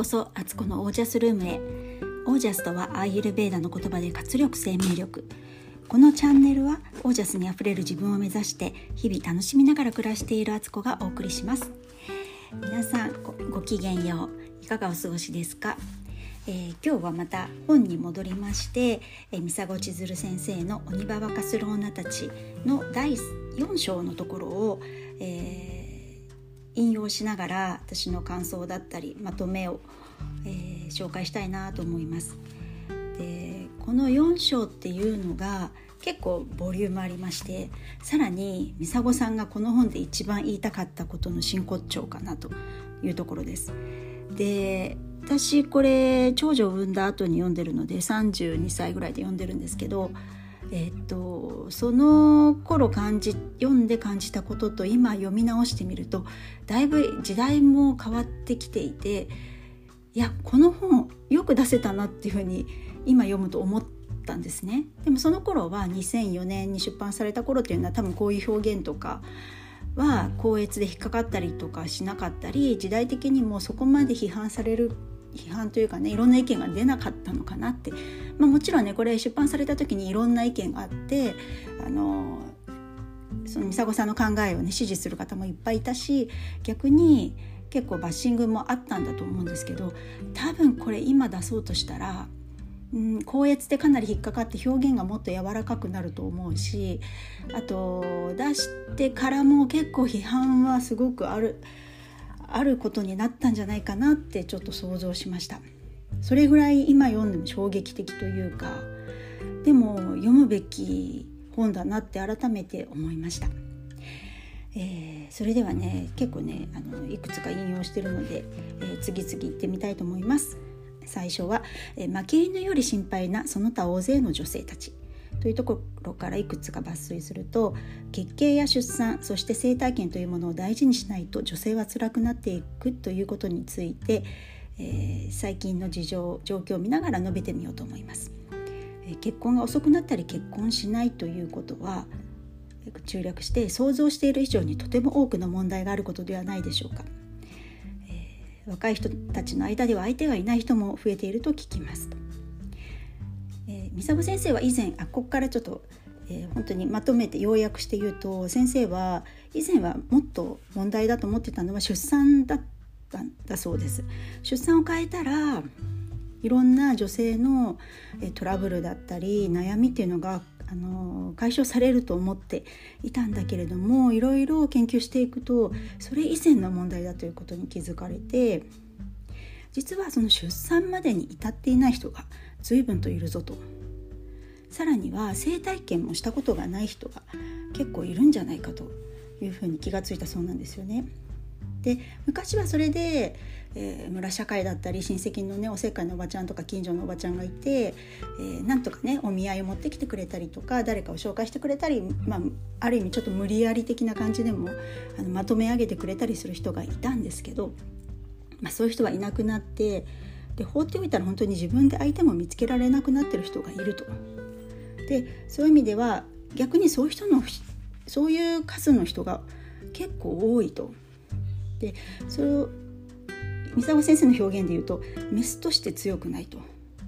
こそアツコのオージャスルームへ。オージャスとはアーユルベーダの言葉で活力生命力。このチャンネルはオージャスにあふれる自分を目指して日々楽しみながら暮らしているアツコがお送りします。皆さんごきげんよう。いかがお過ごしですか、えー、今日はまた本に戻りまして、えー、三佐千鶴先生の「鬼ババカスローナたち」の第4章のところを、えー引用しながら私の感想だったりまとめを、えー、紹介したいなと思います。でこの4章っていうのが結構ボリュームありましてさらにミサゴさんがこの本で一番言いたかったことの真骨頂かなというところです。で私これ長女を産んだ後に読んでるので32歳ぐらいで読んでるんですけどえっとその頃感じ読んで感じたことと今読み直してみるとだいぶ時代も変わってきていていやこの本よく出せたなっていうふうに今読むと思ったんですね。でもその頃は2004年に出版された頃っていうのは多分こういう表現とかは校閲で引っかかったりとかしなかったり時代的にもそこまで批判される批判というかねいろんな意見が出なかったのかなって、まあ、もちろんねこれ出版された時にいろんな意見があってあのその美佐子さんの考えをね支持する方もいっぱいいたし逆に結構バッシングもあったんだと思うんですけど多分これ今出そうとしたら、うん、校閲でかなり引っかかって表現がもっと柔らかくなると思うしあと出してからも結構批判はすごくある。あることになったんじゃないかなってちょっと想像しました。それぐらい今読んでも衝撃的というかでも読むべき本だなって改めて思いました、えー、それではね結構ねあのいくつか引用してるので、えー、次々行ってみたいと思います。最初は、えー、負け犬より心配なその他大勢の女性たち。というところからいくつか抜粋すると月経や出産そして生体験というものを大事にしないと女性は辛くなっていくということについて、えー、最近の事情状況を見ながら述べてみようと思います。えー、結婚が遅くなったり結婚しないということは中略して想像している以上にとても多くの問題があることではないでしょうか。えー、若い人たちの間では相手がいない人も増えていると聞きます。三沢先生は以前あここからちょっと、えー、本当にまとめて要約して言うと先生は以前はもっと問題だと思ってたのは出産だったんだそうです。出産を変えたらいろんな女性のトラブルだったり悩みっていうのがあの解消されると思っていたんだけれどもいろいろ研究していくとそれ以前の問題だということに気づかれて実はその出産までに至っていない人が随分といるぞとさらには性体験もしたことがない人が結構いるんじゃないかというふうに気がついたそうなんですよね。で昔はそれで、えー、村社会だったり親戚のねおせっかいのおばちゃんとか近所のおばちゃんがいて、えー、なんとかねお見合いを持ってきてくれたりとか誰かを紹介してくれたり、まあ、ある意味ちょっと無理やり的な感じでもあのまとめ上げてくれたりする人がいたんですけど、まあ、そういう人はいなくなってで放っておいたら本当に自分で相手も見つけられなくなってる人がいると。でそういう意味では逆にそういう人のそういう数の人が結構多いと。でそれを三沢先生の表現で言うとメスとして強くないと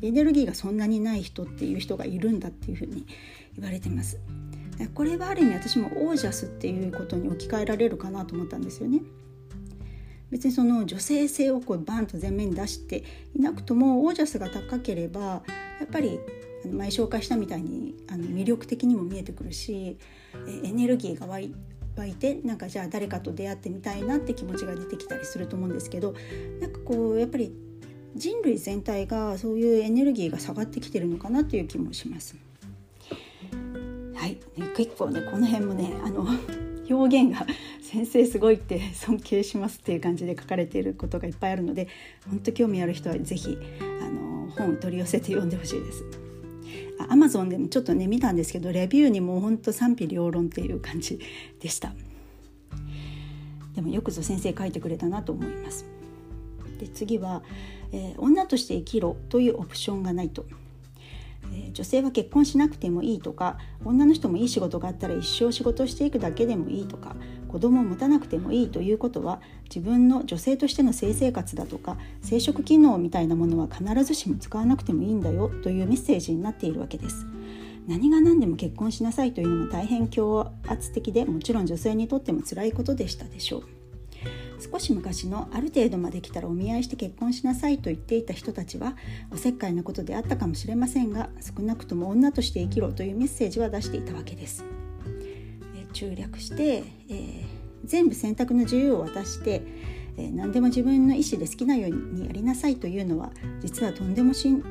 エネルギーがそんなにない人っていう人がいるんだっていうふうに言われてます。これはある意味私もオージャスっていうことに置き換えられるかなと思ったんですよね。別にその女性性をこうバンと前面に出していなくともオージャスが高ければやっぱり前紹介したみたいにあの魅力的にも見えてくるしエネルギーが湧い湧いてなんかじゃあ誰かと出会ってみたいなって気持ちが出てきたりすると思うんですけどなんかこうやっぱり人類全体がそういうエネルギーが下がってきてるのかなっていう気もします。はい、ね、結構ねこの辺もねあの表現が先生すごいって尊敬しますっていう感じで書かれていることがいっぱいあるので本当興味ある人は是非あの本を取り寄せて読んでほしいです。アマゾンでもちょっとね見たんですけどレビューにもほんと賛否両論っていう感じでした。でもよくぞ先生書いてくれたなと思います。で次は、えー、女として生きろ」というオプションがないと、女性は結婚しなくてもいいとか女の人もいい仕事があったら一生仕事していくだけでもいいとか子供を持たなくてもいいということは自分の女性としての性生活だとか生殖機能みたいなものは必ずしも使わなくてもいいんだよというメッセージになっているわけです。何が何でも結婚しなさいというのも大変強圧的でもちろん女性にとっても辛いことでしたでしょう。少し昔のある程度まで来たらお見合いして結婚しなさいと言っていた人たちはおせっかいなことであったかもしれませんが少なくとも女として生きろというメッセージは出していたわけです。え中略して、えー、全部選択の自由を渡して、えー、何でも自分の意思で好きなようにやりなさいというのは実はとんでもしん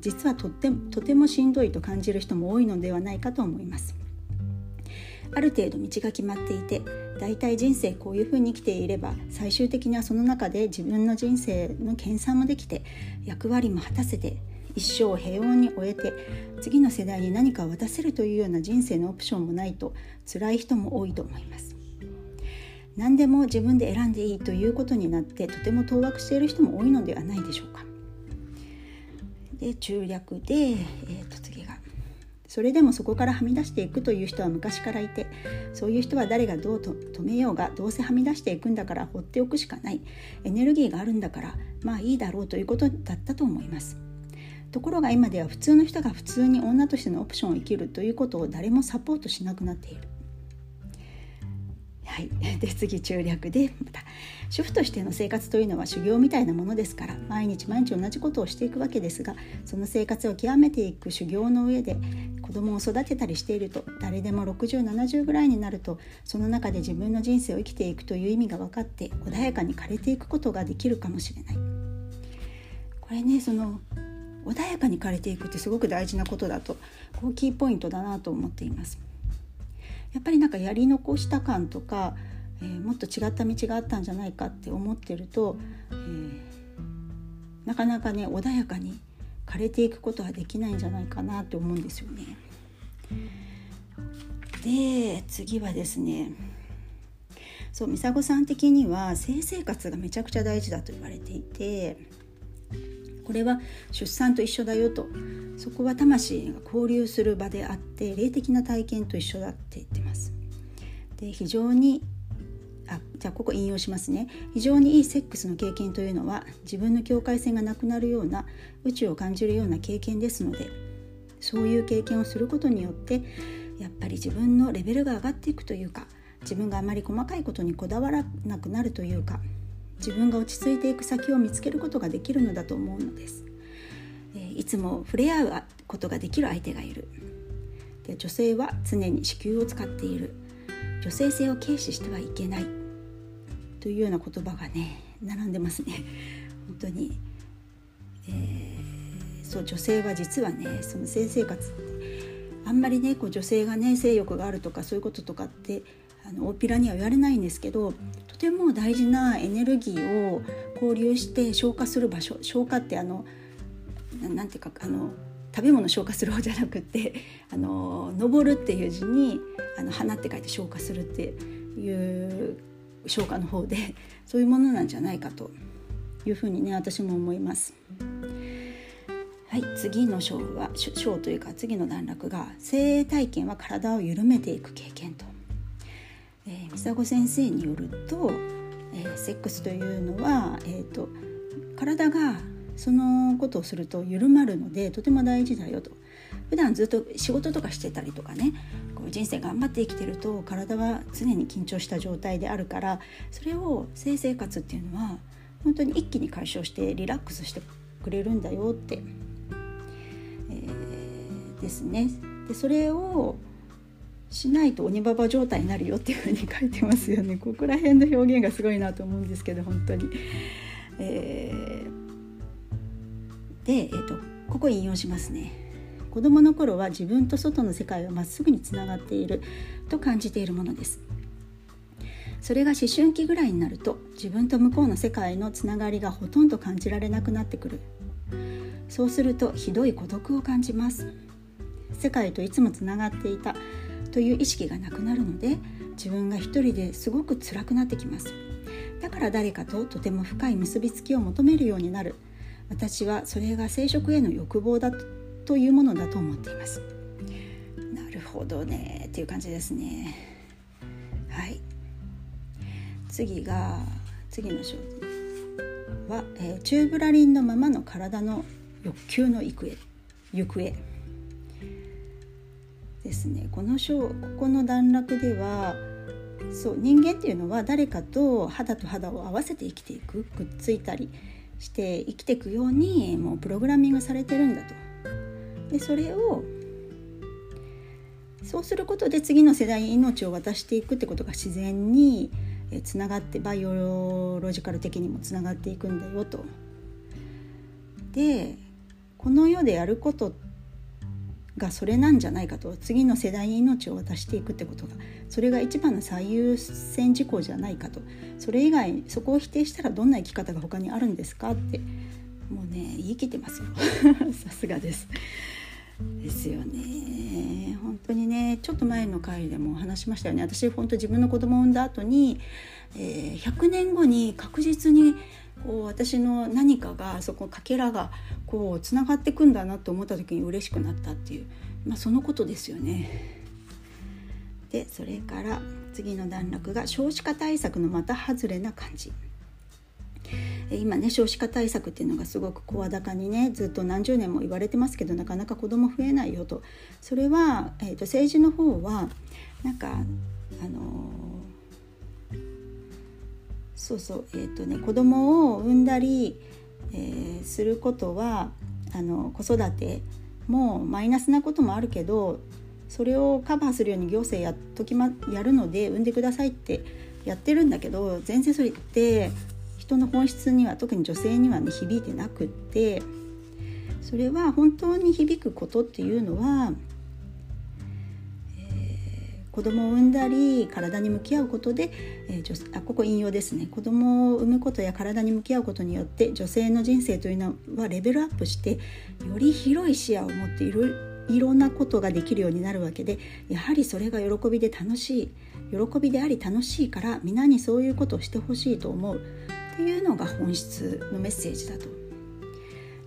実はとってとてもしんどいと感じる人も多いのではないかと思います。ある程度道が決まっていて大体人生こういうふうに生きていれば最終的にはその中で自分の人生の研鑽もできて役割も果たせて一生平穏に終えて次の世代に何かを渡せるというような人生のオプションもないと辛い人も多いと思います。何でも自分で選んでいいということになってとても当惑している人も多いのではないでしょうか。で中略で、えー、とそれでもそこからはみ出していくという人は昔からいてそういう人は誰がどうと止めようがどうせはみ出していくんだから放っておくしかない。エネルギーがあるんだからまあいいだろうということだったと思います。ところが今では普通の人が普通に女としてのオプションを生きるということを誰もサポートしなくなっている。はい、で次中略でまた主婦としての生活というのは修行みたいなものですから毎日毎日同じことをしていくわけですがその生活を極めていく修行の上で子供を育てたりしていると誰でも6070ぐらいになるとその中で自分の人生を生きていくという意味が分かって穏やかに枯れていくことができるかもしれない。これねその穏やかに枯れていくってすごく大事なことだとこうキーポイントだなと思っています。やっぱりなんかやり残した感とか、えー、もっと違った道があったんじゃないかって思ってると、えー、なかなかね穏やかに枯れていくことはできないんじゃないかなって思うんですよね。で次はですねそう美佐子さん的には性生活がめちゃくちゃ大事だと言われていてこれは出産と一緒だよとそこは魂が交流する場であって霊的な体験と一緒だって言ってます。で非常にあじゃあここ引用しますね非常にいいセックスの経験というのは自分の境界線がなくなるような宇宙を感じるような経験ですのでそういう経験をすることによってやっぱり自分のレベルが上がっていくというか自分があまり細かいことにこだわらなくなるというか自分が落ち着いていく先を見つけることができるのだと思うのです、えいつも触れ合うことができる相手がいる。で女性は常に子宮を使っている。女性性を軽視してはいけない。というような言葉がね並んでますね。本当に、えー、そう女性は実はねその性生活あんまりねこう女性がね性欲があるとかそういうこととかってあの大っぴらには言われないんですけどとても大事なエネルギーを交流して消化する場所消化ってあのなんていうかあの食べ物消化する方じゃなくて あの登るっていう字にあの花って書いて消化するっていう消化の方でそういうものなんじゃないかというふうにね私も思います。はい、次の章は章というか次の段落が性体験は体を緩めていく経験とえー、美佐子先生によると、えー、セックスというのは、えーと、体がそのことをすると緩まるのでとても大事だよと普段ずっと仕事とかしてたりとかねこう人生頑張って生きてると体は常に緊張した状態であるからそれを性生活っていうのは本当に一気に解消してリラックスしてくれるんだよって、えー、ですね。でそれをしないと鬼ババ状態になるよっていうふうに書いてますよねここら辺の表現がすごいなと思うんですけど本当に。えー、で、えーと、ここ引用しますね。子供の頃は自分と外の世界はまっすぐにつながっていると感じているものです。それが思春期ぐらいになると自分と向こうの世界のつながりがほとんど感じられなくなってくるそうするとひどい孤独を感じます世界といつもつながっていたという意識がなくなるので自分が一人ですごく辛くなってきます。だから誰かととても深い結びつきを求めるようになる。私はそれが生殖への欲望だとというものだと思っています。なるほどね。っていう感じですね。はい。次が次の章は、えー、チューブラリンのままの体の欲求の行方行方。ですねこの章ここの段落ではそう人間っていうのは誰かと肌と肌を合わせて生きていくくっついたりして生きていくようにもうプログラミングされてるんだと。でそれをそうすることで次の世代に命を渡していくってことが自然につながってバイオロジカル的にもつながっていくんだよと。でこの世でやることってがそれなんじゃないかと次の世代に命を渡していくってことがそれが一番の最優先事項じゃないかと。それ以外そこを否定したらどんな生き方が他にあるんですかってもうね言い切ってますよ。さすがです。ですよね。本当にねちょっと前の回でも話しましたよね。私本当自分の子供を産んだ後に、えー、100年後に確実にこう私の何かがそこかけらがこうつながってくんだなと思った時に嬉しくなったっていう、まあ、そのことですよね。でそれから次の段落が少子化対策のまた外れな感じ。今ね少子化対策っていうのがすごく声高にねずっと何十年も言われてますけどなかなか子供増えないよとそれは、えーと、政治の方はなんかあのそうそう。えっ、ー、とね子供を産んだり、えー、することはあの子育てもマイナスなこともあるけどそれをカバーするように行政やっとき、ま、やるので産んでくださいってやってるんだけど全然それって人の本質には特に女性にはね響いてなくってそれは本当に響くことっていうのは子供を産んだり体に向き合うことで、えー、あここ引用ですね子供を産むことや体に向き合うことによって女性の人生というのはレベルアップしてより広い視野を持っているいろんなことができるようになるわけでやはりそれが喜びで楽しい喜びであり楽しいから皆にそういうことをしてほしいと思うっていうのが本質のメッセージだと。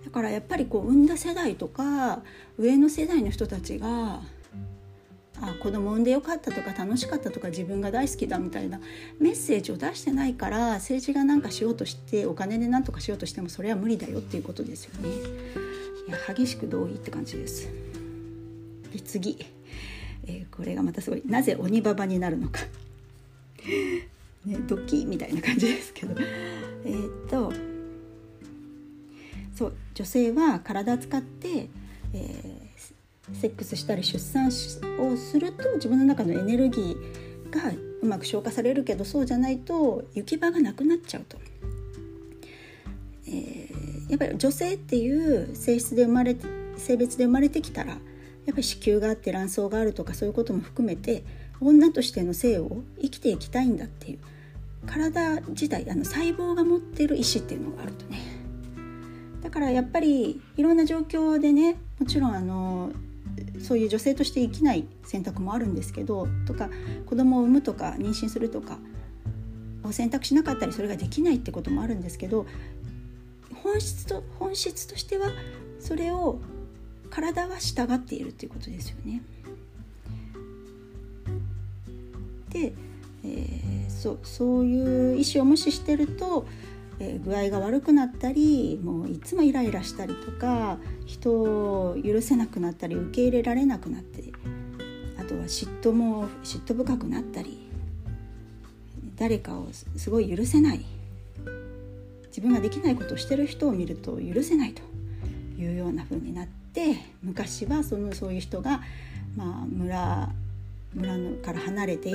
だからやっぱりこう産んだ世代とか上の世代の人たちがあ子供産んでよかったとか楽しかったとか自分が大好きだみたいなメッセージを出してないから政治が何かしようとしてお金で何とかしようとしてもそれは無理だよっていうことですよね。いや激しく同意って感じです。で次、えー、これがまたすごいなぜ鬼ババになるのか ね、ドキみたいな感じですけどえっとそう女性は体使って、セックスしたり出産をすると自分の中のエネルギーがうまく消化されるけどそうじゃないと行き場がなくなっちゃうと。え、やっぱり女性っていう性質で生まれて性別で生まれてきたらやっぱり子宮があって卵巣があるとかそういうことも含めて女としての性を生きていきたいんだっていう体自体あの細胞が持ってる意思っていうのがあるとねだからやっぱりいろんな状況でねもちろんあのそういう女性として生きない選択もあるんですけどとか子供を産むとか妊娠するとかを選択しなかったりそれができないってこともあるんですけど本質と本質としてはそれを体は従っているっていうことですよね。で、えー、そそういう意思を無視してるとえ具合が悪くなったりもういつもイライラしたりとか人を許せなくなったり受け入れられなくなってあとは嫉妬も嫉妬深くなったり誰かをすごい許せない自分ができないことをしてる人を見ると許せないというような風になって昔はそのそういう人が、まあ、村村のから離れて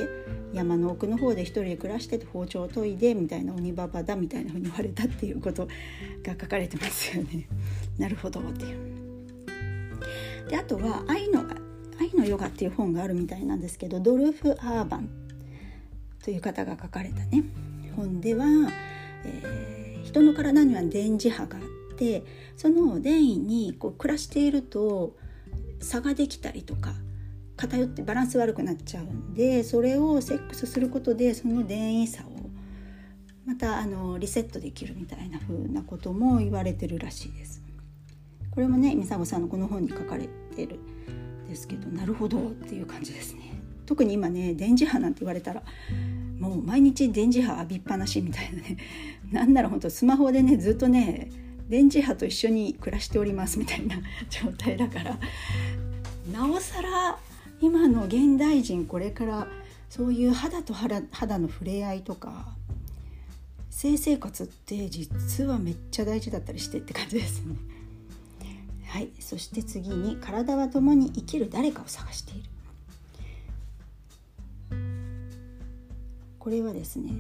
山の奥の方で一人で暮らしてて包丁を研いでみたいな鬼ババだみたいなふうに言われたっていうことが書かれてますよね。なるほどっていう。であとは愛の「愛のヨガ」っていう本があるみたいなんですけどドルフ・アーバンという方が書かれたね本では、えー、人の体には電磁波があってその電位にこう暮らしていると差ができたりとか偏ってバランス悪くなっちゃうんでそれをセックスすることでその電位差をまたあのリセットできるみたいな風なことも言われてるらしいです。これもね美佐子さんのこの本に書かれてるんですけどなるほどっていう感じですね特に今ね電磁波なんて言われたらもう毎日電磁波浴びっぱなしみたいなね なんなら本当スマホでねずっとね電磁波と一緒に暮らしておりますみたいな状態だからなおさら今の現代人これからそういう肌と肌肌の触れ合いとか性生活って実はめっちゃ大事だったりしてって感じですね。はい、そして次に「体は共に生きる誰かを探している」これはですね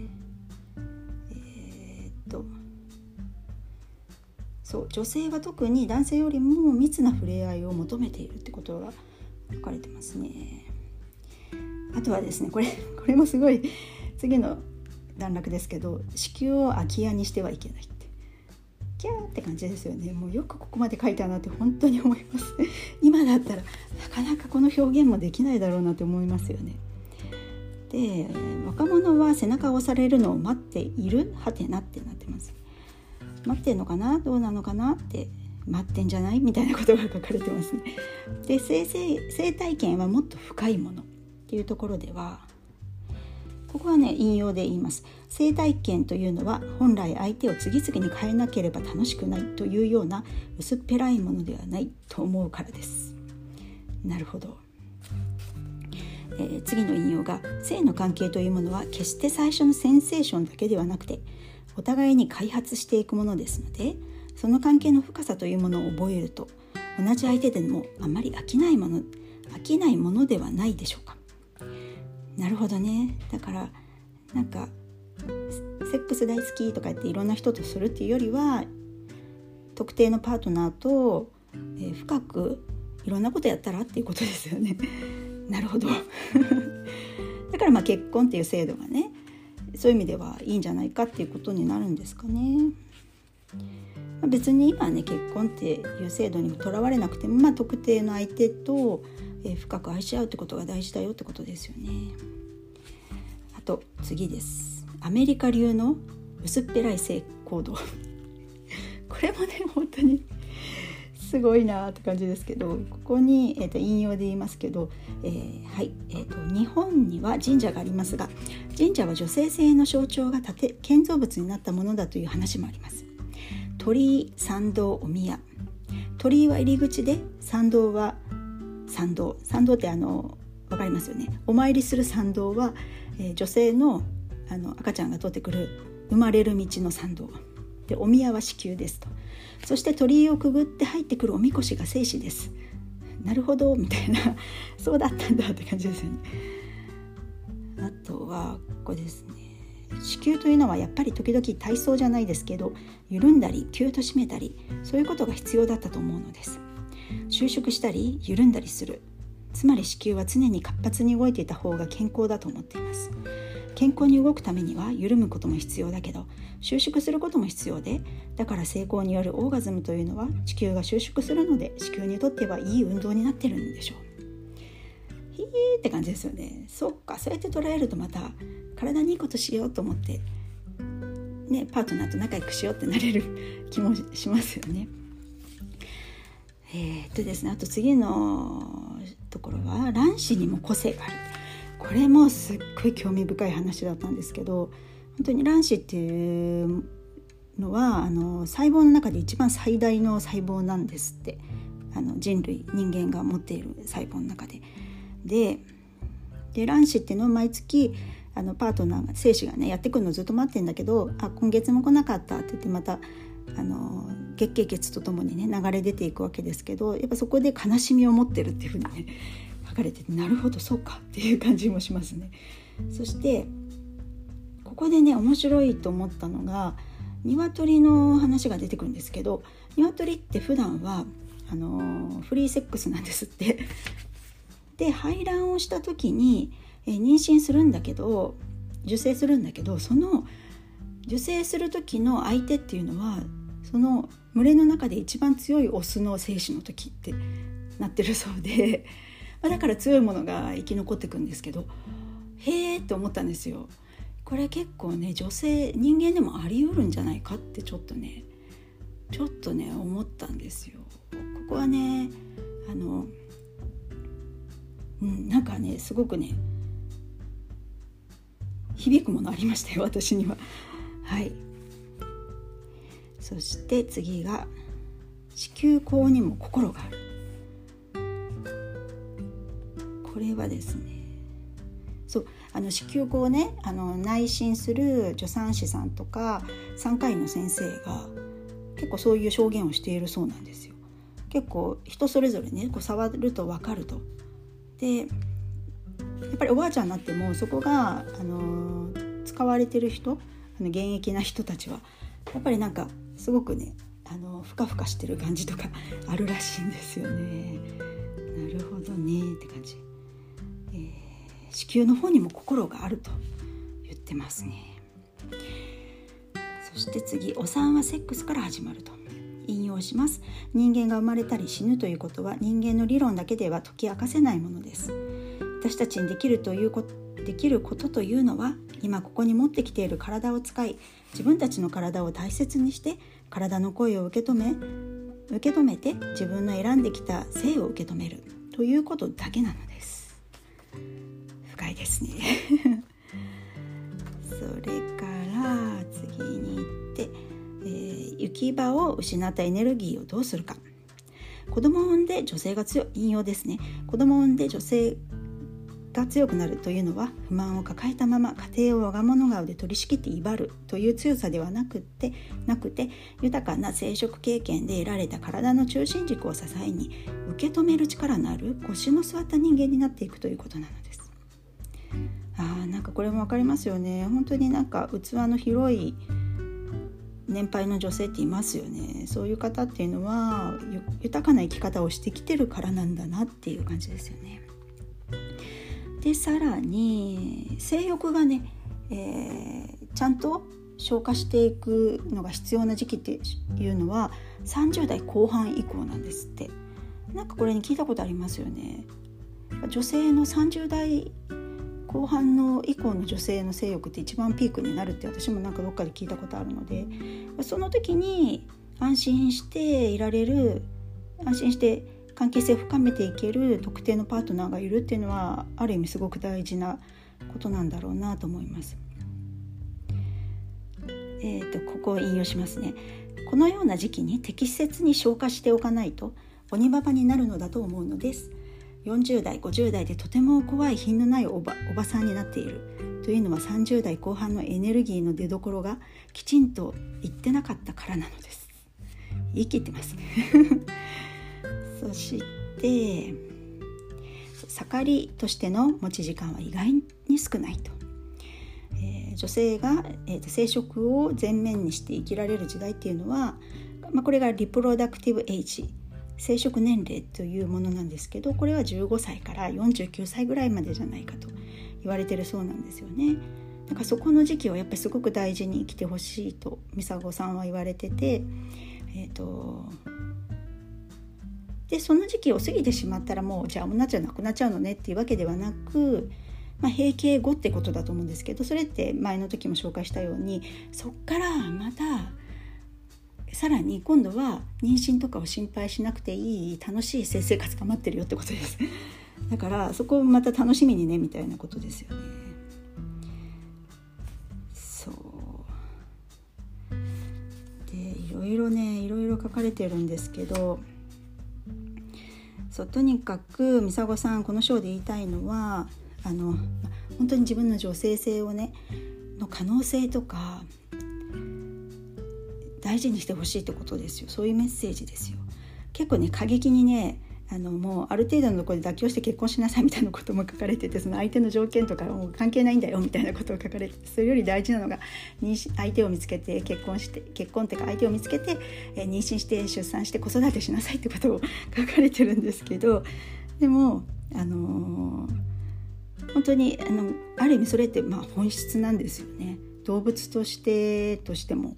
えー、っとそう女性は特に男性よりも密な触れ合いを求めているってことが書かれてますね。あとはですねこれ これもすごい次の段落ですけど子宮を空き家にしてはいけないって。キャーって感じですよね。もうよくここまで書いたなって本当に思います。今だったらなかなかこの表現もできないだろうなって思いますよね。で若者は背中を押されるのを待っているはてなってなってます。待ってんのかな？どうなのかな？って待ってんじゃない？みたいなことが書かれてますね。で生生体験はもっと深いものっていうところではここはね引用で言います。生体験というのは本来相手を次々に変えなければ楽しくないというような薄っぺらいものではないと思うからです。なるほど、えー、次の引用が性の関係というものは決して最初のセンセーションだけではなくてお互いに開発していくものですのでその関係の深さというものを覚えると同じ相手でもあまり飽きないもの飽きないものではないでしょうかなるほどねだからなんかセックス大好きとか言っていろんな人とするっていうよりは特定のパートナーと、えー、深くいろんなことやったらっていうことですよね。なるほど だからまあ結婚っていう制度がねそういう意味ではいいんじゃないかっていうことになるんですかね。別に今ね結婚っていう制度にとらわれなくても、まあ、特定の相手と、えー、深く愛し合うってことが大事だよってことですよね。あと次です。アメリカ流の薄っぺらい性行動 これもね本当に すごいなって感じですけどここに、えーと、引用で言いますけど、えー、はい、えーと、日本には神社がありますが神社は女性性の象徴が建建造物になったものだという話もあります。鳥居参道お宮鳥居は入り口で参道は参道。参道ってあの分かりますよね。お参りする参道は、えー、女性のあの赤ちゃんが通ってくる生まれる道の参道。でお宮は子宮ですと。そして鳥居をくぐって入ってくるおみこしが生死です。なるほどみたいな。そうだったんだって感じですよね。あとはここですね。子宮というのはやっぱり時々体操じゃないですけど緩んだりキュッと締めたりそういうことが必要だったと思うのです。収縮したり緩んだりする。つまり子宮は常に活発に動いていた方が健康だと思っています。健康に動くためには緩むことも必要だけど収縮することも必要でだから成功によるオーガズムというのは地球が収縮するので子宮にとってはいい運動になってるんでしょう。ひーって感じですよね。そっかそうやって捉えるとまた体にいいことしようと思ってねパートナーと仲良くしようってなれる 気もしますよね。えー、っとですねあと次のところは卵子にも個性がある。これもすっごい興味深い話だったんですけど本当に卵子っていうのはあの細胞の中で一番最大の細胞なんですって。あの人類人間が持っている細胞の中で。でで卵子っていうのは毎月あのパートナーが精子がねやってくるのずっと待ってんだけどあ今月も来なかったって言ってまたあの月経血とともにね流れ出ていくわけですけどやっぱそこで悲しみを持ってるっていうふうにね書かれててなるほどそうかっていう感じもしますね。そしてここでね面白いと思ったのが鶏の話が出てくるんですけど鶏って普段はあのフリーセックスなんですってで排卵をした時に、え妊娠するんだけど受精するんだけどその受精する時の相手っていうのはその群れの中で一番強いオスの精子の時ってなってるそうで まあ、だから強いものが生き残ってくんですけどへえって思ったんですよ。これ結構ね女性人間でもあり得るんじゃないかってちょっとねちょっとね思ったんですよ。ここはねあの、うん、なんかねすごくね響くものありましたよ 私には。はいそして次が子宮口にも心があるこれはですねそうあの子宮口をねあの内診する助産師さんとか産科医の先生が結構そういう証言をしているそうなんですよ。結構人それぞれねこう触ると分かると。でやっぱりおばあちゃんになってもそこが、あの使われてる人あの現役な人たちはやっぱりなんかすごくねあのふかふかしてる感じとか あるらしいんですよね。なるほどねって感じ。えー、子宮の方にも心があると言ってますね。そして次お産はセックスから始まると引用します。人間が生まれたり死ぬということは人間の理論だけでは解き明かせないものです。私たちにできるということできることというのは今ここに持ってきている体を使い自分たちの体を大切にして体の声を受け止め受け止めて自分の選んできた性を受け止めるということだけなのです。深いですね。それ行き場を失ったエネルギーをどうするか。子供を産んで女性が強い引用ですね。子供を産んで女性が強くなるというのは不満を抱えたまま家庭を我が物顔で取り仕切って威張るという強さではなくてなくて豊かな生殖経験で得られた体の中心軸を支えに受け止める力のある腰の座った人間になっていくということなのです。あーなんかこれも分かりますよね。本当になんか器の広い年配の女性っていますよね。そういう方っていうのは豊かな生き方をしてきてるからなんだなっていう感じですよね。でさらに性欲がね、えー、ちゃんと消化していくのが必要な時期っていうのは30代後半以降なんですって。なんかこれに聞いたことありますよね。女性の30代後半の以降の女性の性欲って一番ピークになるって私もなんかどっかで聞いたことあるのでその時に安心していられる安心して関係性を深めていける特定のパートナーがいるっていうのはある意味すごく大事なことなんだろうなと思います。えーと、ここを引用しますね。このような時期に適切に消化しておかないと鬼ババになるのだと思うのです。40代50代でとても怖い品のないおばおばさんになっている。というのは30代後半のエネルギーの出どころがきちんと言ってなかったからなのです。言い切ってます。そして盛りとしての持ち時間は意外に少ないと、えー、女性が、えーと、生殖を前面にして生きられる時代っていうのは、まあ、これがリプロダクティブエイジ。生殖年齢というものなんですけどこれは15歳から49歳ぐらいまでじゃないかと言われてるそうなんですよね。なんかそこの時期をやっぱりすごく大事に生きてほしいと美佐子さんは言われてて、えーと、でその時期を過ぎてしまったらもうじゃあ女じゃなくなっちゃうのねっていうわけではなく、まあ、閉経後ってことだと思うんですけどそれって前の時も紹介したようにそっからまたさらに今度は妊娠とかを心配しなくていい楽しい性生活が待ってるよってことです。だからそこをまた楽しみにねみたいなことですよね。そう。でいろいろねいろいろ書かれてるんですけどそうとにかく美佐子さんこの章で言いたいのはあの本当に自分の女性性をねの可能性とか大事にしてほしいってことですよそういうメッセージですよ結構ね過激にねあのもうある程度のところで妥協して結婚しなさいみたいなことも書かれててその相手の条件とかもう関係ないんだよみたいなことを書かれてそれより大事なのが相手を見つけて結婚して結婚っていうか相手を見つけて、え妊娠して出産して子育てしなさいってことを書かれてるんですけどでもあの、本当にあのある意味それってまあ本質なんですよね動物としてとしても。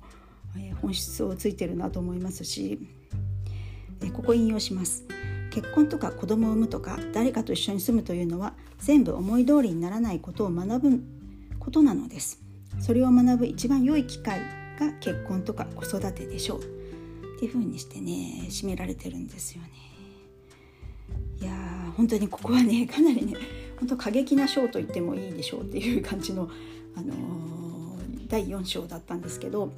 本質をついてるなと思いますしここ引用します。結婚とか子供を産むとか誰かと一緒に住むというのは全部思い通りにならないことを学ぶことなのです。それを学ぶ一番良い機会が結婚とか子育てでしょう。っていう風にしてね締められてるんですよね。いやー本当にここはねかなりね本当過激な章と言ってもいいでしょうっていう感じの、あのー、第4章だったんですけど、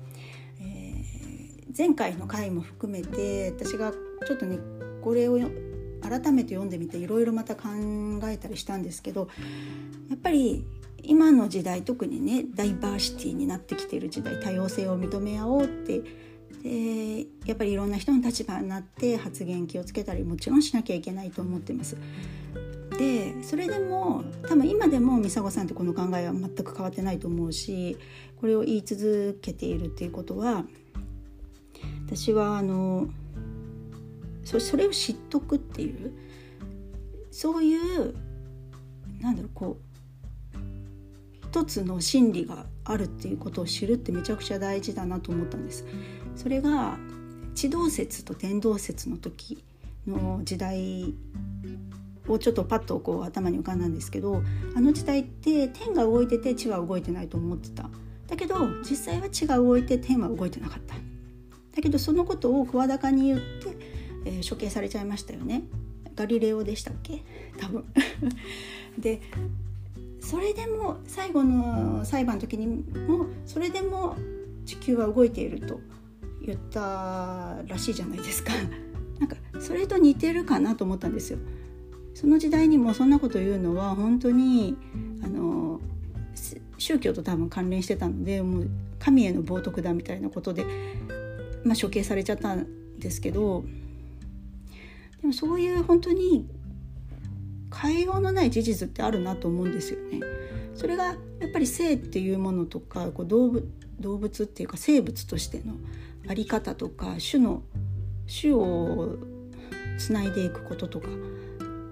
前回の回も含めて私がちょっとねこれを改めて読んでみていろいろまた考えたりしたんですけどやっぱり今の時代特にねダイバーシティになってきている時代多様性を認め合おうってでやっぱりいろんな人の立場になって発言気をつけたりもちろんしなきゃいけないと思ってます。でそれでも多分今でも美佐子さんってこの考えは全く変わってないと思うしこれを言い続けているっていうことは私はあのそそれを知っとくっていうそういうなんだろうこう一つの真理があるっていうことを知るってめちゃくちゃ大事だなと思ったんです。それが地動説と天動説の時の時代をちょっとパッとこう頭に浮かんだんですけどあの時代って天が動いてて地は動いてないと思ってただけど実際は地が動いて天は動いてなかっただけどそのことを声高に言って、えー、処刑されちゃいましたよね。ガリレオでしたっけ？多分。でそれでも最後の裁判の時にもそれでも地球は動いていると言ったらしいじゃないですか。なんかそれと似てるかなと思ったんですよ。その時代にもそんなこと言うのは本当にあの宗教と多分関連してたのでもう神への冒涜だみたいなことで、まあ、処刑されちゃったんですけどでもそういう本当に変えようのない事実ってあるなと思うんですよね。それがやっぱり性っていうものとかこう動物動物っていうか生物としての在り方とか種の種をつないでいくこととか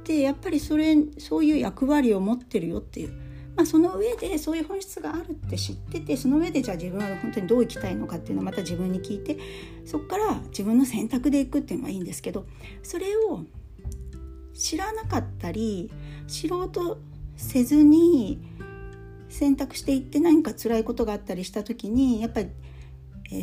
でやっぱりそれそういう役割を持ってるよっていう、まあ、その上でそういう本質があるって知っててその上でじゃあ自分は本当にどう生きたいのかっていうのはまた自分に聞いてそこから自分の選択でいくっていうのはいいんですけどそれを知らなかったり知ろうとせずに選択していって何か辛いことがあったりした時にやっぱり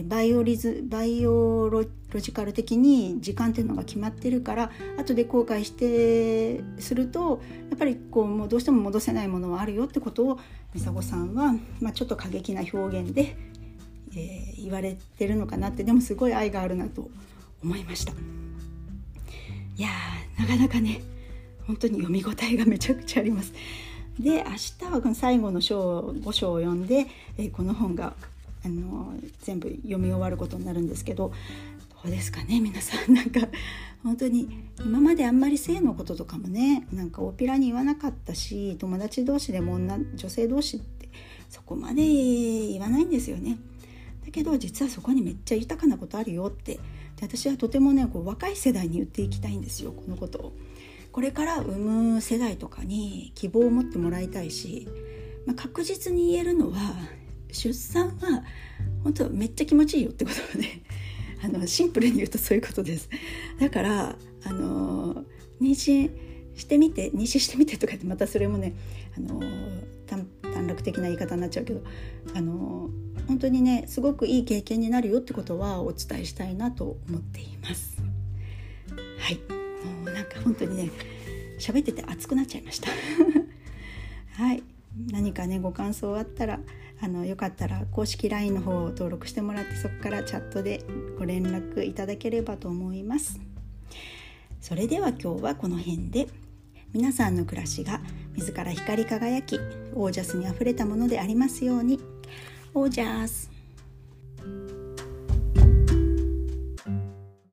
バイオリズバイオロジカル的に時間っていうのが決まってるから後で後悔してするとやっぱりこうもうどうしても戻せないものはあるよってことを美佐子さんは、まあ、ちょっと過激な表現で、えー、言われてるのかなってでもすごい愛があるなと思いました。いやなかなかね本当に読み応えがめちゃくちゃあります。で明日はこの最後の章5章を読んで、えー、この本があの全部読み終わることになるんですけどどうですかね皆さん なんか本当に今まであんまり性のこととかもねなんか大っぴらに言わなかったし友達同士でも女女性同士ってそこまで言わないんですよね。だけど実はそこにめっちゃ豊かなことあるよってで私はとてもねこう若い世代に言っていきたいんですよこのことを。これから産む世代とかに希望を持ってもらいたいし、まあ、確実に言えるのは出産は本当めっちゃ気持ちいいよってことで あのシンプルに言うとそういうことです。だからあの妊娠してみて妊娠してみてとかってまたそれもねあの短絡的な言い方になっちゃうけどあの本当にねすごくいい経験になるよってことはお伝えしたいなと思っています。はい。もうなんか本当にね喋ってて熱くなっちゃいました。はい。何かねご感想あったらあのよかったら公式 LINE の方を登録してもらってそこからチャットでご連絡いただければと思います。それでは今日はこの辺で。皆さんの暮らしが自ら光り輝きオージャスにあふれたものでありますように。オージャス。